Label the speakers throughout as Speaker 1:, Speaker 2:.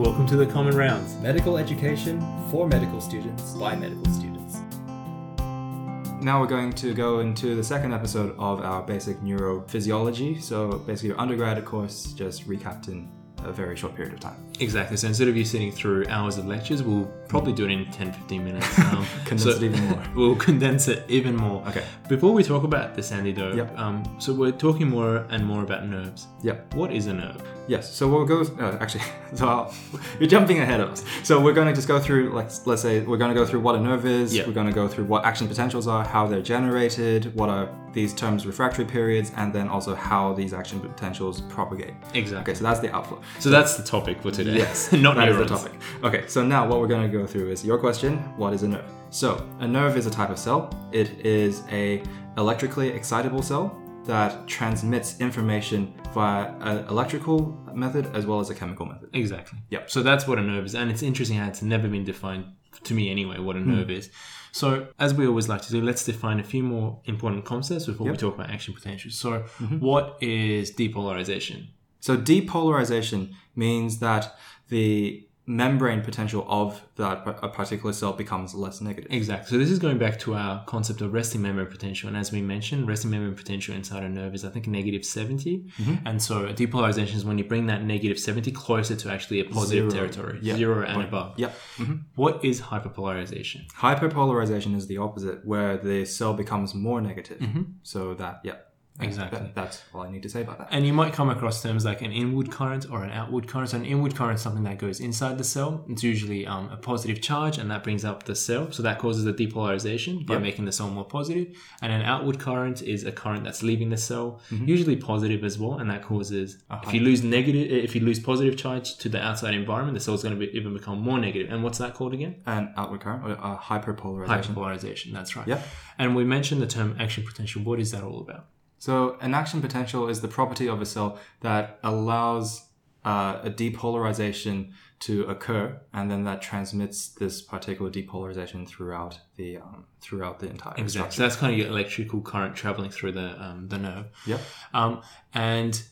Speaker 1: Welcome to the Common Rounds.
Speaker 2: Medical education for medical students by medical students.
Speaker 3: Now we're going to go into the second episode of our basic neurophysiology. So basically, your undergraduate course, just recapped in a very short period of time.
Speaker 1: Exactly. So instead of you sitting through hours of lectures, we'll probably do it in 10 15 minutes. Um,
Speaker 3: Condense
Speaker 1: so
Speaker 3: it even more.
Speaker 1: We'll condense it even more.
Speaker 3: Okay.
Speaker 1: Before we talk about the Sandy though,
Speaker 3: Yep.
Speaker 1: um, so we're talking more and more about nerves.
Speaker 3: Yep.
Speaker 1: What is a nerve?
Speaker 3: Yes. So we'll go. Uh, actually, so I'll, you're jumping ahead of us. So we're going to just go through, like, let's say we're going to go through what a nerve is.
Speaker 1: Yeah.
Speaker 3: We're going to go through what action potentials are, how they're generated, what are these terms refractory periods, and then also how these action potentials propagate.
Speaker 1: Exactly.
Speaker 3: Okay. So that's the outflow.
Speaker 1: So that's the topic for today.
Speaker 3: Yes,
Speaker 1: Not
Speaker 3: that is
Speaker 1: neurons.
Speaker 3: the topic. Okay, so now what we're going to go through is your question: What is a nerve? So a nerve is a type of cell. It is a electrically excitable cell that transmits information via an electrical method as well as a chemical method.
Speaker 1: Exactly.
Speaker 3: Yep.
Speaker 1: So that's what a nerve is, and it's interesting how it's never been defined to me anyway. What a
Speaker 3: Hmm.
Speaker 1: nerve is. So as we always like to do, let's define a few more important concepts before we
Speaker 3: Yep. Mm-hmm.
Speaker 1: talk about action potentials. So what is depolarization?
Speaker 3: So depolarization means that the membrane potential of that a particular cell becomes less negative.
Speaker 1: Exactly. So this is going back to our concept of resting membrane potential, and as we mentioned, resting membrane potential inside a nerve is I think negative 70
Speaker 3: Mm-hmm.
Speaker 1: and so depolarization is when you bring that negative seventy closer to actually a positive
Speaker 3: Zero.
Speaker 1: territory,
Speaker 3: Yeah.
Speaker 1: zero and
Speaker 3: Point.
Speaker 1: above.
Speaker 3: Yep. Mhm.
Speaker 1: What is hyperpolarization?
Speaker 3: Hyperpolarization is the opposite, where the cell becomes more negative. So that, yeah.
Speaker 1: Exactly.
Speaker 3: That- that's all I need to say about that.
Speaker 1: And you might come across terms like an inward current or an outward current. So an inward current is something that goes inside the cell. It's usually um, a positive charge, and that brings up the cell. So that causes a depolarization by
Speaker 3: Yep.
Speaker 1: making the cell more positive. And an outward current is a current that's leaving the cell,
Speaker 3: Mm-hmm.
Speaker 1: usually positive as well, and that causes if you lose negative, if you lose positive charge to the outside environment, the cell's going to be, even become more negative. And what's that called again?
Speaker 3: An outward current or uh, hyperpolarization.
Speaker 1: Hyperpolarization. That's right.
Speaker 3: Yep.
Speaker 1: And we mentioned the term action potential. What is that all about?
Speaker 3: So, an action potential is the property of a cell that allows uh, a depolarization to occur, and then that transmits this particular depolarization throughout the um, throughout the entire
Speaker 1: Exactly.
Speaker 3: structure.
Speaker 1: So that's kind of your electrical current traveling through the um, the nerve.
Speaker 3: Yep.
Speaker 1: Um, and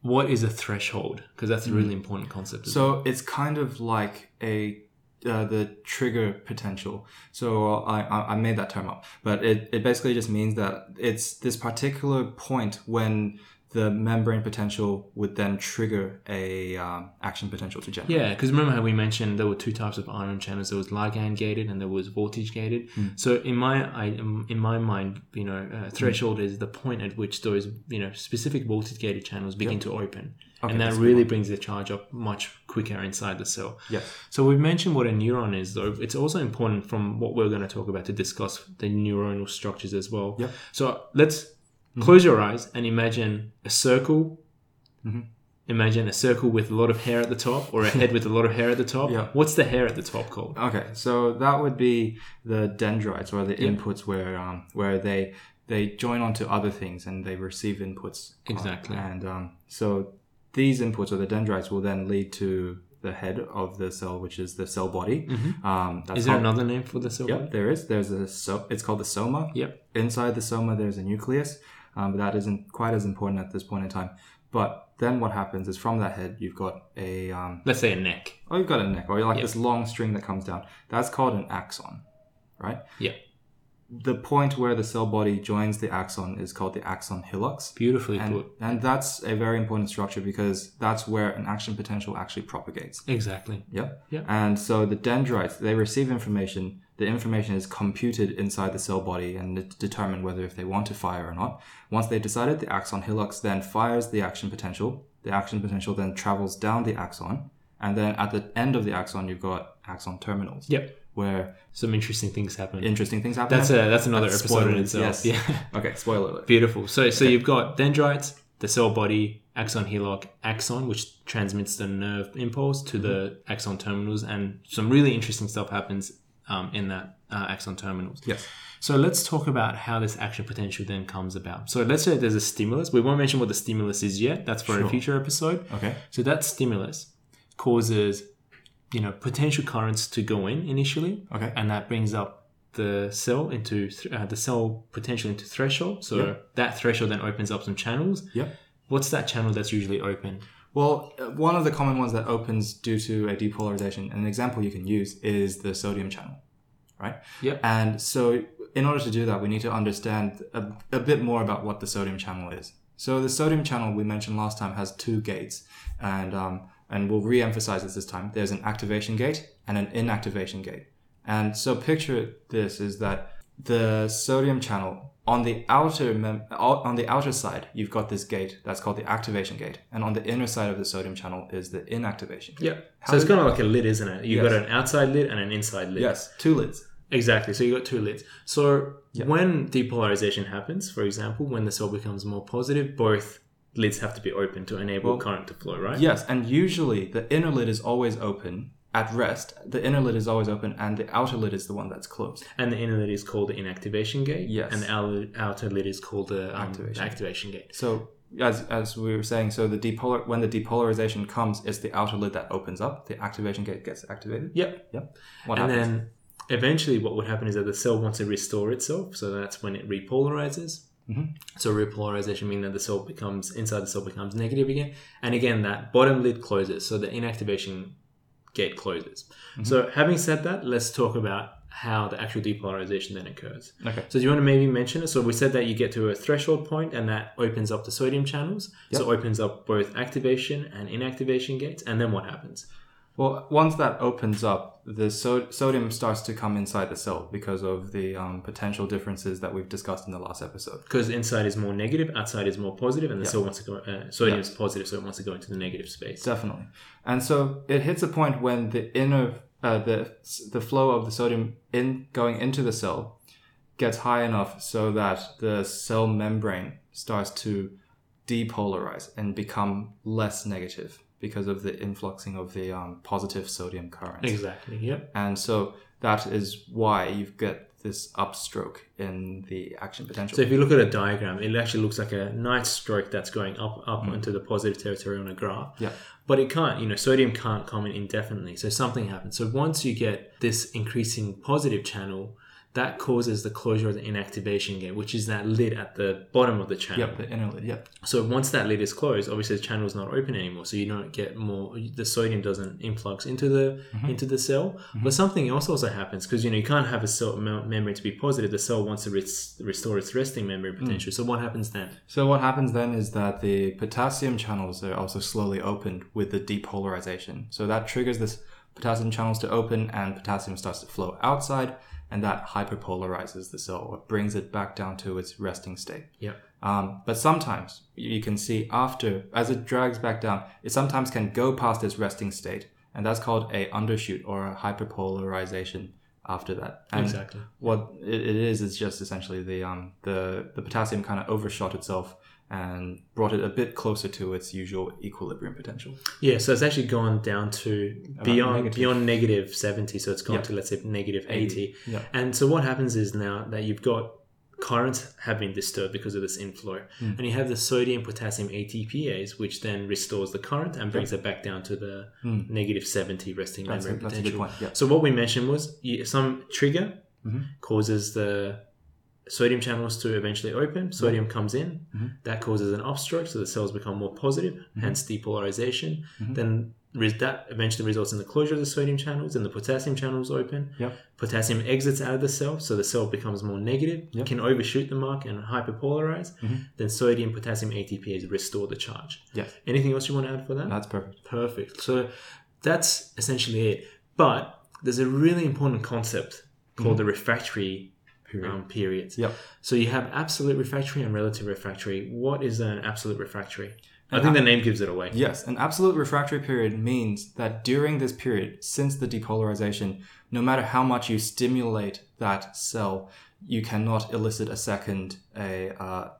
Speaker 1: what is a threshold? Because that's a really important concept.
Speaker 3: So it's kind of like a uh, the trigger potential. So I, I I made that term up, but it, it basically just means that it's this particular point when the membrane potential would then trigger a um, action potential to generate.
Speaker 1: yeah, because remember how we mentioned there were two types of ion channels. There was ligand gated and there was voltage gated.
Speaker 3: Hmm.
Speaker 1: So in my I, in my mind, you know, uh, threshold is the point at which those you know specific voltage gated channels begin to open,
Speaker 3: Okay,
Speaker 1: and that
Speaker 3: that's a good
Speaker 1: really brings the charge up much quicker inside the cell.
Speaker 3: Yes.
Speaker 1: So we've mentioned what a neuron is, though. It's also important from what we're going to talk about to discuss the neuronal structures as well.
Speaker 3: Yeah.
Speaker 1: So let's close your eyes and imagine a circle.
Speaker 3: Mhm.
Speaker 1: Imagine a circle with a lot of hair at the top, or a head with a lot of hair at the top.
Speaker 3: Yeah.
Speaker 1: What's the hair at the top called?
Speaker 3: Okay, so that would be the dendrites or the inputs where um, where they they join onto other things and they receive inputs.
Speaker 1: Exactly.
Speaker 3: And um, so these inputs or the dendrites will then lead to the head of the cell, which is the cell body. Um, that's
Speaker 1: Mm-hmm. Is there
Speaker 3: called-
Speaker 1: another name for the cell?
Speaker 3: Yep,
Speaker 1: body?
Speaker 3: there is. There's a so it's called the soma.
Speaker 1: Yep.
Speaker 3: Inside the soma, there's a nucleus, um, but that isn't quite as important at this point in time. But then what happens is from that head, you've got a um,
Speaker 1: Let's say a neck.
Speaker 3: oh, you've got a neck, or you're like
Speaker 1: Yeah.
Speaker 3: this long string that comes down. That's called an axon, right?
Speaker 1: Yeah.
Speaker 3: The point where the cell body joins the axon is called the axon hillock.
Speaker 1: Beautifully
Speaker 3: And,
Speaker 1: put.
Speaker 3: and that's a very important structure because that's where an action potential actually propagates.
Speaker 1: Exactly.
Speaker 3: Yep.
Speaker 1: Yeah.
Speaker 3: And so the dendrites, they receive information. The information is computed inside the cell body and it's determined whether if they want to fire or not. Once they've decided, the axon hillock then fires the action potential. The action potential then travels down the axon. And then at the end of the axon, you've got axon terminals
Speaker 1: Yep.
Speaker 3: Where
Speaker 1: Some interesting things happen.
Speaker 3: interesting things happen.
Speaker 1: that's a that's another
Speaker 3: That's
Speaker 1: episode in itself.
Speaker 3: yes.
Speaker 1: Yeah.
Speaker 3: okay, spoiler alert.
Speaker 1: Beautiful. So so you've got dendrites, the cell body, axon hillock, axon, which transmits the nerve impulse to the axon terminals, and some really interesting stuff happens um, in that uh, axon terminals.
Speaker 3: Yes.
Speaker 1: So let's talk about how this action potential then comes about. So let's say there's a stimulus. We won't mention what the stimulus is yet. That's for a future episode.
Speaker 3: Okay.
Speaker 1: So that stimulus causes, you know, potential currents to go in initially,
Speaker 3: Okay.
Speaker 1: and that brings up the cell into th- uh, the cell potential into threshold. So
Speaker 3: Yeah.
Speaker 1: that threshold then opens up some channels.
Speaker 3: Yep.
Speaker 1: What's that channel that's usually open?
Speaker 3: Well, uh, one of the common ones that opens due to a depolarization, an example you can use is the sodium channel, right?
Speaker 1: Yep.
Speaker 3: And so, in order to do that, we need to understand a, a bit more about what the sodium channel is. So, the sodium channel we mentioned last time has two gates, and um, and we'll re-emphasize this this time. There's an activation gate and an inactivation gate. And so, picture this is that the sodium channel on the outer mem- on the outer side, you've got this gate that's called the activation gate, and on the inner side of the sodium channel is the inactivation. gate.
Speaker 1: Yeah.
Speaker 3: How
Speaker 1: so it's kind of like a lid, isn't it? You've
Speaker 3: Yes.
Speaker 1: got an outside lid and an inside lid.
Speaker 3: Yes, two lids.
Speaker 1: Exactly. So you've got two lids. So
Speaker 3: Yeah.
Speaker 1: when depolarization happens, for example, when the cell becomes more positive, both lids have to be open to enable
Speaker 3: Well,
Speaker 1: current to flow, right?
Speaker 3: Yes, and usually the inner lid is always open at rest. The inner lid is always open, and the outer lid is the one that's closed.
Speaker 1: And the inner lid is called the inactivation gate.
Speaker 3: Yes.
Speaker 1: And the outer, lid is called the um,
Speaker 3: Activation.
Speaker 1: activation gate.
Speaker 3: So as as we were saying, so the depolar when the depolarization comes, it's the outer lid that opens up. The activation gate gets activated.
Speaker 1: Yep.
Speaker 3: Yep. What
Speaker 1: and
Speaker 3: happens?
Speaker 1: then eventually what would happen is that the cell wants to restore itself. So that's when it repolarizes.
Speaker 3: Mhm.
Speaker 1: So repolarization means that the cell becomes inside the cell becomes negative again, and again that bottom lid closes, so the inactivation gate closes.
Speaker 3: Mm-hmm.
Speaker 1: So having said that, let's talk about how the actual depolarization then occurs.
Speaker 3: okay.
Speaker 1: So do you want to maybe mention it? So we said that you get to a threshold point, and that opens up the sodium channels. So it opens up both activation and inactivation gates, and then what happens?
Speaker 3: Well, once that opens up, the so- sodium starts to come inside the cell because of the um, potential differences that we've discussed in the last episode.
Speaker 1: Because inside is more negative, outside is more positive, and the
Speaker 3: Yeah.
Speaker 1: cell wants to go. Uh, sodium is positive, so it wants to go into the negative space.
Speaker 3: Definitely. And so it hits a point when the inner uh, the the flow of the sodium in going into the cell gets high enough so that the cell membrane starts to depolarize and become less negative because of the influxing of the um, positive sodium currents.
Speaker 1: Exactly. Yep.
Speaker 3: And so that is why you get this upstroke in the action potential.
Speaker 1: So if you look at a diagram, it actually looks like a nice stroke that's going up up into the positive territory on a graph.
Speaker 3: Mm. yeah.
Speaker 1: But it can't, you know, sodium can't come in indefinitely. So something happens. So once you get this increasing positive channel, that causes the closure of the inactivation gate, which is that lid at the bottom of the channel.
Speaker 3: Yep, the inner lid. Yep.
Speaker 1: So once that lid is closed, obviously the channel is not open anymore. So you don't get more. The sodium doesn't influx into the
Speaker 3: Mm-hmm.
Speaker 1: into the cell. But something else also happens because you know you can't have a cell mem- membrane to be positive. The cell wants to res- restore its resting membrane potential. So what happens then?
Speaker 3: So what happens then is that the potassium channels are also slowly opened with the depolarization. So that triggers this potassium channels to open and potassium starts to flow outside and that hyperpolarizes the cell or brings it back down to its resting state.
Speaker 1: Yeah.
Speaker 3: Um, but sometimes you can see after, as it drags back down, it sometimes can go past its resting state, and that's called a undershoot or a hyperpolarization after that. And
Speaker 1: Exactly.
Speaker 3: what it, it is is just essentially the um the the potassium kind of overshot itself and brought it a bit closer to its usual equilibrium potential.
Speaker 1: Yeah. So it's actually gone down to beyond
Speaker 3: negative.
Speaker 1: beyond negative seventy. So it's gone
Speaker 3: Yeah.
Speaker 1: to let's say negative eighty.
Speaker 3: Yeah.
Speaker 1: And so what happens is now that you've got currents have been disturbed because of this inflow,
Speaker 3: Hmm.
Speaker 1: and you have the sodium potassium ATPase, which then restores the current and brings it back down to the negative seventy resting.
Speaker 3: That's
Speaker 1: membrane
Speaker 3: a
Speaker 1: potential.
Speaker 3: Yeah.
Speaker 1: So what we mentioned was some trigger
Speaker 3: Mhm.
Speaker 1: causes the sodium channels to eventually open. Sodium comes in,
Speaker 3: Mhm.
Speaker 1: that causes an upstroke, so the cells become more positive, hence depolarization. Then re- that eventually results in the closure of the sodium channels, and the potassium channels open.
Speaker 3: Yep.
Speaker 1: Potassium exits out of the cell, so the cell becomes more negative,
Speaker 3: Yep.
Speaker 1: can overshoot the mark and hyperpolarize.
Speaker 3: Mhm.
Speaker 1: Then sodium potassium ATP ATPase restore the charge.
Speaker 3: Yes.
Speaker 1: Anything else you want to add for that?
Speaker 3: That's perfect.
Speaker 1: Perfect. So that's essentially it. But there's a really important concept called the refractory
Speaker 3: Period.
Speaker 1: um, periods.
Speaker 3: Yep.
Speaker 1: So you have absolute refractory and relative refractory. What is an absolute refractory? I think the name gives it away.
Speaker 3: Yes, an absolute refractory period means that during this period, since the depolarization, no matter how much you stimulate that cell, you cannot elicit a second a uh,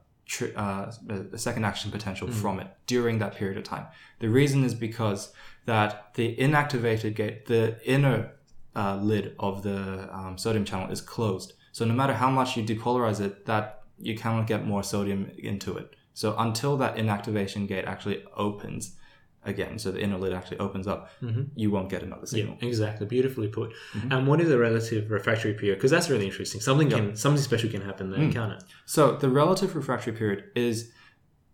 Speaker 3: uh, a second action potential from it during that period of time. The reason is because that the inactivated gate, the inner uh, lid of the um, sodium channel is closed. So no matter how much you depolarize it, that you cannot get more sodium into it. So until that inactivation gate actually opens again, so the inner lid actually opens up, you won't get another
Speaker 1: Yeah,
Speaker 3: signal.
Speaker 1: exactly. Beautifully put.
Speaker 3: Mm-hmm.
Speaker 1: And what is a relative refractory period? Because that's really interesting. Something can something special can happen
Speaker 3: Mm.
Speaker 1: there, can't it?
Speaker 3: So the relative refractory period is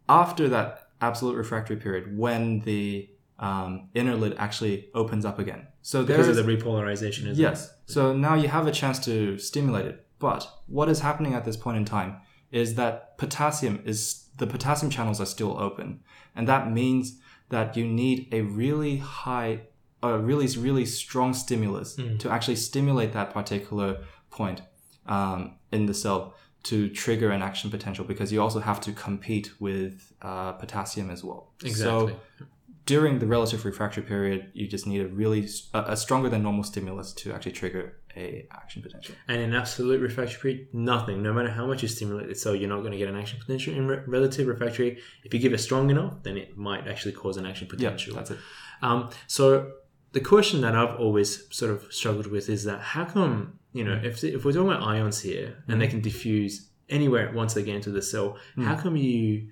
Speaker 3: after that absolute refractory period when the um, inner lid actually opens up again. So
Speaker 1: because of the repolarization. Isn't
Speaker 3: Yes. So now you have a chance to stimulate it. But what is happening at this point in time is that potassium is the potassium channels are still open. And that means that you need a really high a really really strong stimulus to actually stimulate that particular point um, in the cell to trigger an action potential because you also have to compete with uh, potassium as well.
Speaker 1: Exactly.
Speaker 3: So during the relative refractory period, you just need a really a, a stronger than normal stimulus to actually trigger a action potential.
Speaker 1: And in absolute refractory nothing. No matter how much you stimulate the cell, you're not going to get an action potential. In re- relative refractory, if you give it strong enough, then it might actually cause an action
Speaker 3: Yeah,
Speaker 1: potential.
Speaker 3: that's it.
Speaker 1: Um, so the question that I've always sort of struggled with is that how come you know if if we're talking about ions here and they can diffuse anywhere once they get into the cell, how come you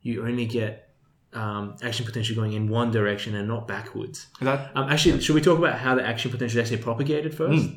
Speaker 1: you only get um, action potential going in one direction and not backwards?
Speaker 3: That
Speaker 1: Um, actually, should we talk about how the action potential is actually propagated first?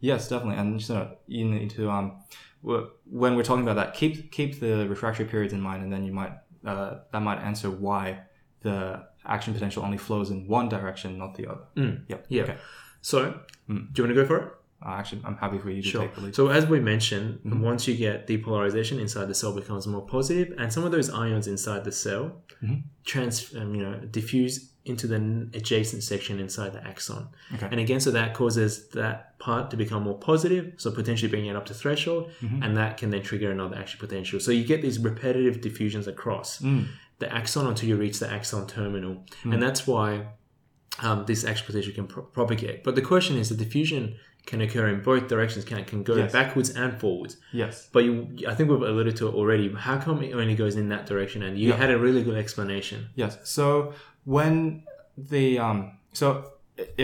Speaker 3: Yes, definitely. And so you need to um, when we're talking about that, keep keep the refractory periods in mind, and then you might uh, that might answer why the action potential only flows in one direction, not the other. Yep.
Speaker 1: Yeah.
Speaker 3: Okay.
Speaker 1: So, do you want to go for it?
Speaker 3: Uh, actually, I'm happy for you to
Speaker 1: Sure.
Speaker 3: take the lead.
Speaker 1: So as we mentioned, once you get depolarization inside the cell becomes more positive, and some of those ions inside the cell trans, um, you know, diffuse into the adjacent section inside the axon.
Speaker 3: Okay.
Speaker 1: And again, so that causes that part to become more positive, so potentially bringing it up to threshold, mm-hmm. and that can then trigger another action potential. So you get these repetitive diffusions across mm. the axon until you reach the axon terminal, mm. and that's why um, this action potential can pro- propagate. But the question is, the diffusion can occur in both directions, can can go
Speaker 3: Yes.
Speaker 1: backwards and forwards.
Speaker 3: yes.
Speaker 1: But you, I think we've alluded to it already. How come it only goes in that direction? And you
Speaker 3: Yeah.
Speaker 1: had a really good explanation.
Speaker 3: Yes. So when the um so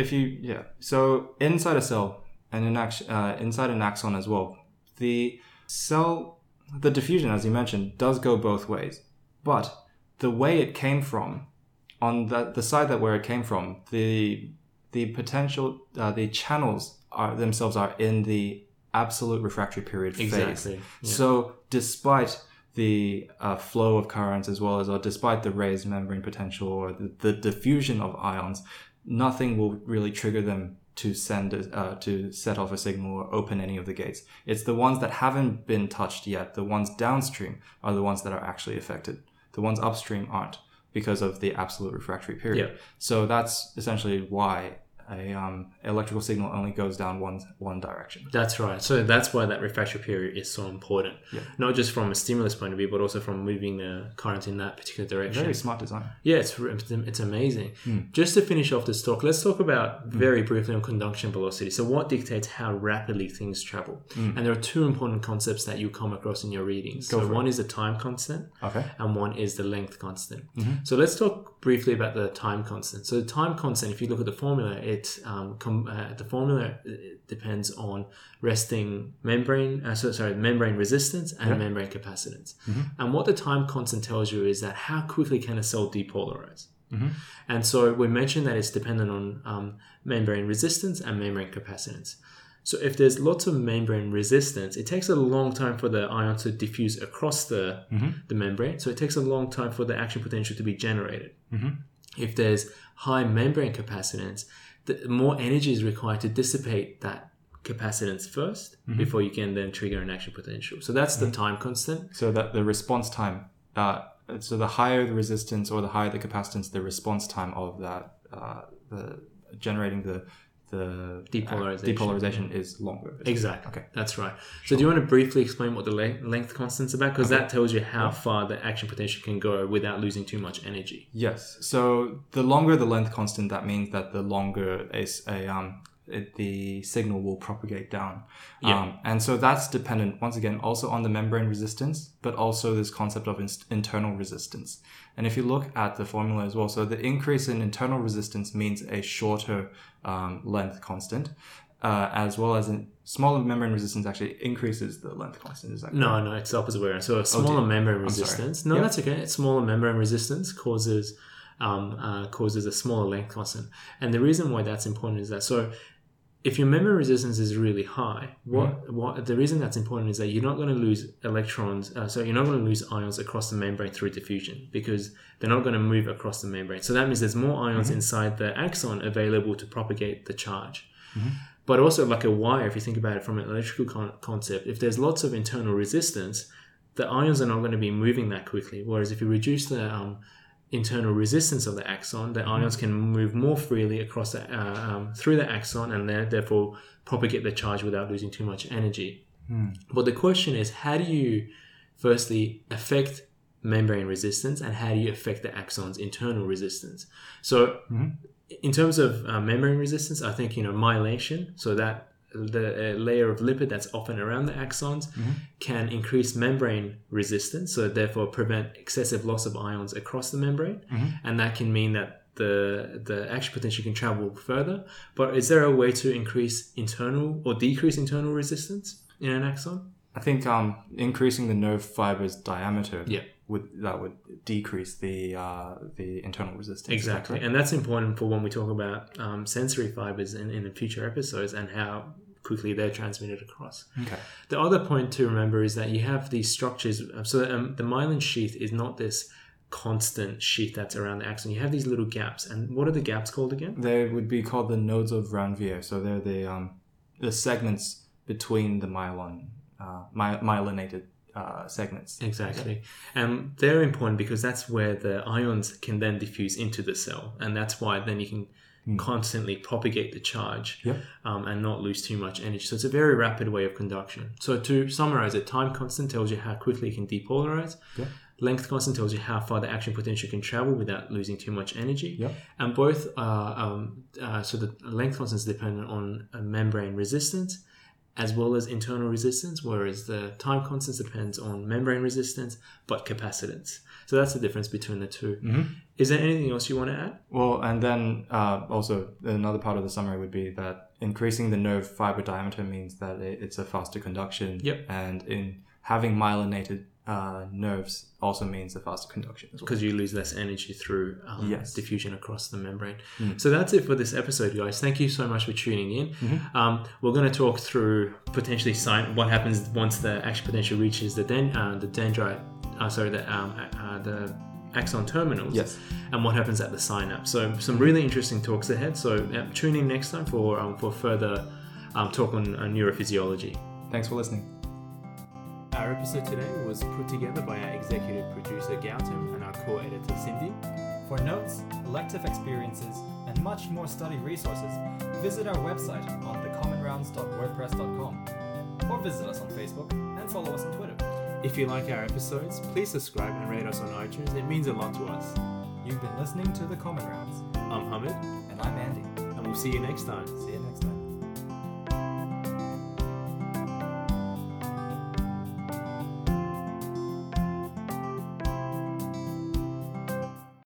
Speaker 3: if you yeah so inside a cell and in act- uh, inside an axon as well, the cell the diffusion as you mentioned does go both ways, but the way it came from on the the side that where it came from the the potential uh, the channels are themselves are in the absolute refractory period phase.
Speaker 1: Exactly. Yeah.
Speaker 3: So, despite the uh, flow of currents, as well as, or despite the raised membrane potential or the, the diffusion of ions, nothing will really trigger them to send a, uh, to set off a signal or open any of the gates. It's the ones that haven't been touched yet. The ones downstream are the ones that are actually affected. The ones upstream aren't because of the absolute refractory period.
Speaker 1: Yeah.
Speaker 3: So that's essentially why a um, electrical signal only goes down one one direction.
Speaker 1: That's right. So that's why that refractory period is so important.
Speaker 3: Yeah.
Speaker 1: Not just from a stimulus point of view, but also from moving the current in that particular direction.
Speaker 3: Very smart design.
Speaker 1: Yeah, it's it's, amazing.
Speaker 3: Hmm.
Speaker 1: Just to finish off this talk, let's talk about very briefly on conduction velocity. So, what dictates how rapidly things travel? And there are two important concepts that you come across in your readings.
Speaker 3: Hmm. Go
Speaker 1: so, one is the time constant,
Speaker 3: Okay.
Speaker 1: and one is the length constant.
Speaker 3: Mm-hmm.
Speaker 1: So, let's talk briefly about the time constant. So, the time constant, if you look at the formula, it um, com- uh, the formula uh, depends on resting membrane, uh, so, sorry, membrane resistance and membrane capacitance. And what the time constant tells you is that how quickly can a cell depolarize. And so we mentioned that it's dependent on um, membrane resistance and membrane capacitance. So if there's lots of membrane resistance, it takes a long time for the ion to diffuse across the, the membrane. So it takes a long time for the action potential to be generated. If there's high membrane capacitance, the more energy is required to dissipate that capacitance 1st before you can then trigger an action potential. So that's the time constant.
Speaker 3: So that the response time, uh, so the higher the resistance or the higher the capacitance, the response time of that, uh, the generating the the
Speaker 1: Depolarization,
Speaker 3: depolarization is longer.
Speaker 1: Exactly.
Speaker 3: Okay.
Speaker 1: That's right. So, do you want to briefly explain what the le- length constant's about? Because that tells you how far the action potential can go without losing too much energy.
Speaker 3: Yes. So the longer the length constant, that means that the longer is a um it, the signal will propagate down.
Speaker 1: Yeah.
Speaker 3: Um, and so that's dependent once again also on the membrane resistance, but also this concept of inst- internal resistance. And if you look at the formula as well, so the increase in internal resistance means a shorter um, length constant. Uh, as well as in smaller membrane resistance actually increases the length constant. Is that?
Speaker 1: No, no, it's the opposite way around. So, a smaller
Speaker 3: dear.
Speaker 1: membrane
Speaker 3: Oh, sorry.
Speaker 1: resistance. No,
Speaker 3: Yep.
Speaker 1: that's okay. Smaller membrane resistance causes um, uh, causes a smaller length constant. And the reason why that's important is that so if your membrane resistance is really high, what what the reason that's important is that you're not going to lose electrons. Uh, so you're not going to lose ions across the membrane through diffusion because they're not going to move across the membrane. So that means there's more ions inside the axon available to propagate the charge. But also, like a wire, if you think about it from an electrical con- concept, if there's lots of internal resistance, the ions are not going to be moving that quickly. Whereas if you reduce the um, internal resistance of the axon, the ions can move more freely across the, uh, um, through the axon and then therefore propagate the charge without losing too much energy. But the question is, how do you firstly affect membrane resistance and how do you affect the axon's internal resistance? So, in terms of uh, membrane resistance, I think you know myelation, so that the uh, layer of lipid that's often around the axons can increase membrane resistance, so therefore prevent excessive loss of ions across the membrane, and that can mean that the the action potential can travel further. But is there a way to increase internal or decrease internal resistance in an axon?
Speaker 3: I think um, increasing the nerve fiber's diameter
Speaker 1: Yeah.
Speaker 3: would that would decrease the uh, the internal resistance. Is that
Speaker 1: Exactly, and that's important for when we talk about um, sensory fibers in, in the future episodes and how quickly they're transmitted across.
Speaker 3: Okay.
Speaker 1: The other point to remember is that you have these structures. So um, the myelin sheath is not this constant sheath that's around the axon. You have these little gaps, and what are the gaps called again?
Speaker 3: They would be called the nodes of Ranvier. So they're the um, the segments between the myelin uh, my, myelinated uh, segments.
Speaker 1: Exactly, and they're important because that's where the ions can then diffuse into the cell, and that's why then you can constantly propagate the charge
Speaker 3: Yep.
Speaker 1: um, and not lose too much energy. So it's a very rapid way of conduction. So to summarize it, time constant tells you how quickly it can depolarize.
Speaker 3: Yep.
Speaker 1: Length constant tells you how far the action potential can travel without losing too much energy.
Speaker 3: Yep.
Speaker 1: And both are, um, uh, so the length constant is dependent on uh, membrane resistance as well as internal resistance, whereas the time constant depends on membrane resistance but capacitance. So that's the difference between the 2
Speaker 3: Mm-hmm.
Speaker 1: Is there anything else you want to add?
Speaker 3: Well, and then uh, also another part of the summary would be that increasing the nerve fiber diameter means that it's a faster conduction.
Speaker 1: Yep.
Speaker 3: And in having myelinated uh, nerves also means the faster conduction as well.
Speaker 1: because you lose less energy through um,
Speaker 3: Yes.
Speaker 1: diffusion across the membrane. So that's it for this episode, guys. Thank you so much for tuning in. Um, we're going to talk through potentially sign what happens once the action potential reaches the den- uh, the dendrite, uh, sorry, the um, uh, the axon terminals,
Speaker 3: Yes.
Speaker 1: and what happens at the synapse. So some really interesting talks ahead. So tune in next time for um, for further um, talk on uh, neurophysiology.
Speaker 3: Thanks for listening.
Speaker 1: Our episode today was put together by our executive producer Gautam and our core editor Cindy.
Speaker 2: For notes, elective experiences, and much more study resources, visit our website on thecommonrounds.wordpress.com or visit us on Facebook and follow us on Twitter.
Speaker 1: If you like our episodes, please subscribe and rate us on iTunes. It means a lot to us.
Speaker 2: You've been listening to The Common Rounds,
Speaker 1: I'm Hamid,
Speaker 2: and I'm Andy.
Speaker 1: and we'll see you next time.
Speaker 2: See you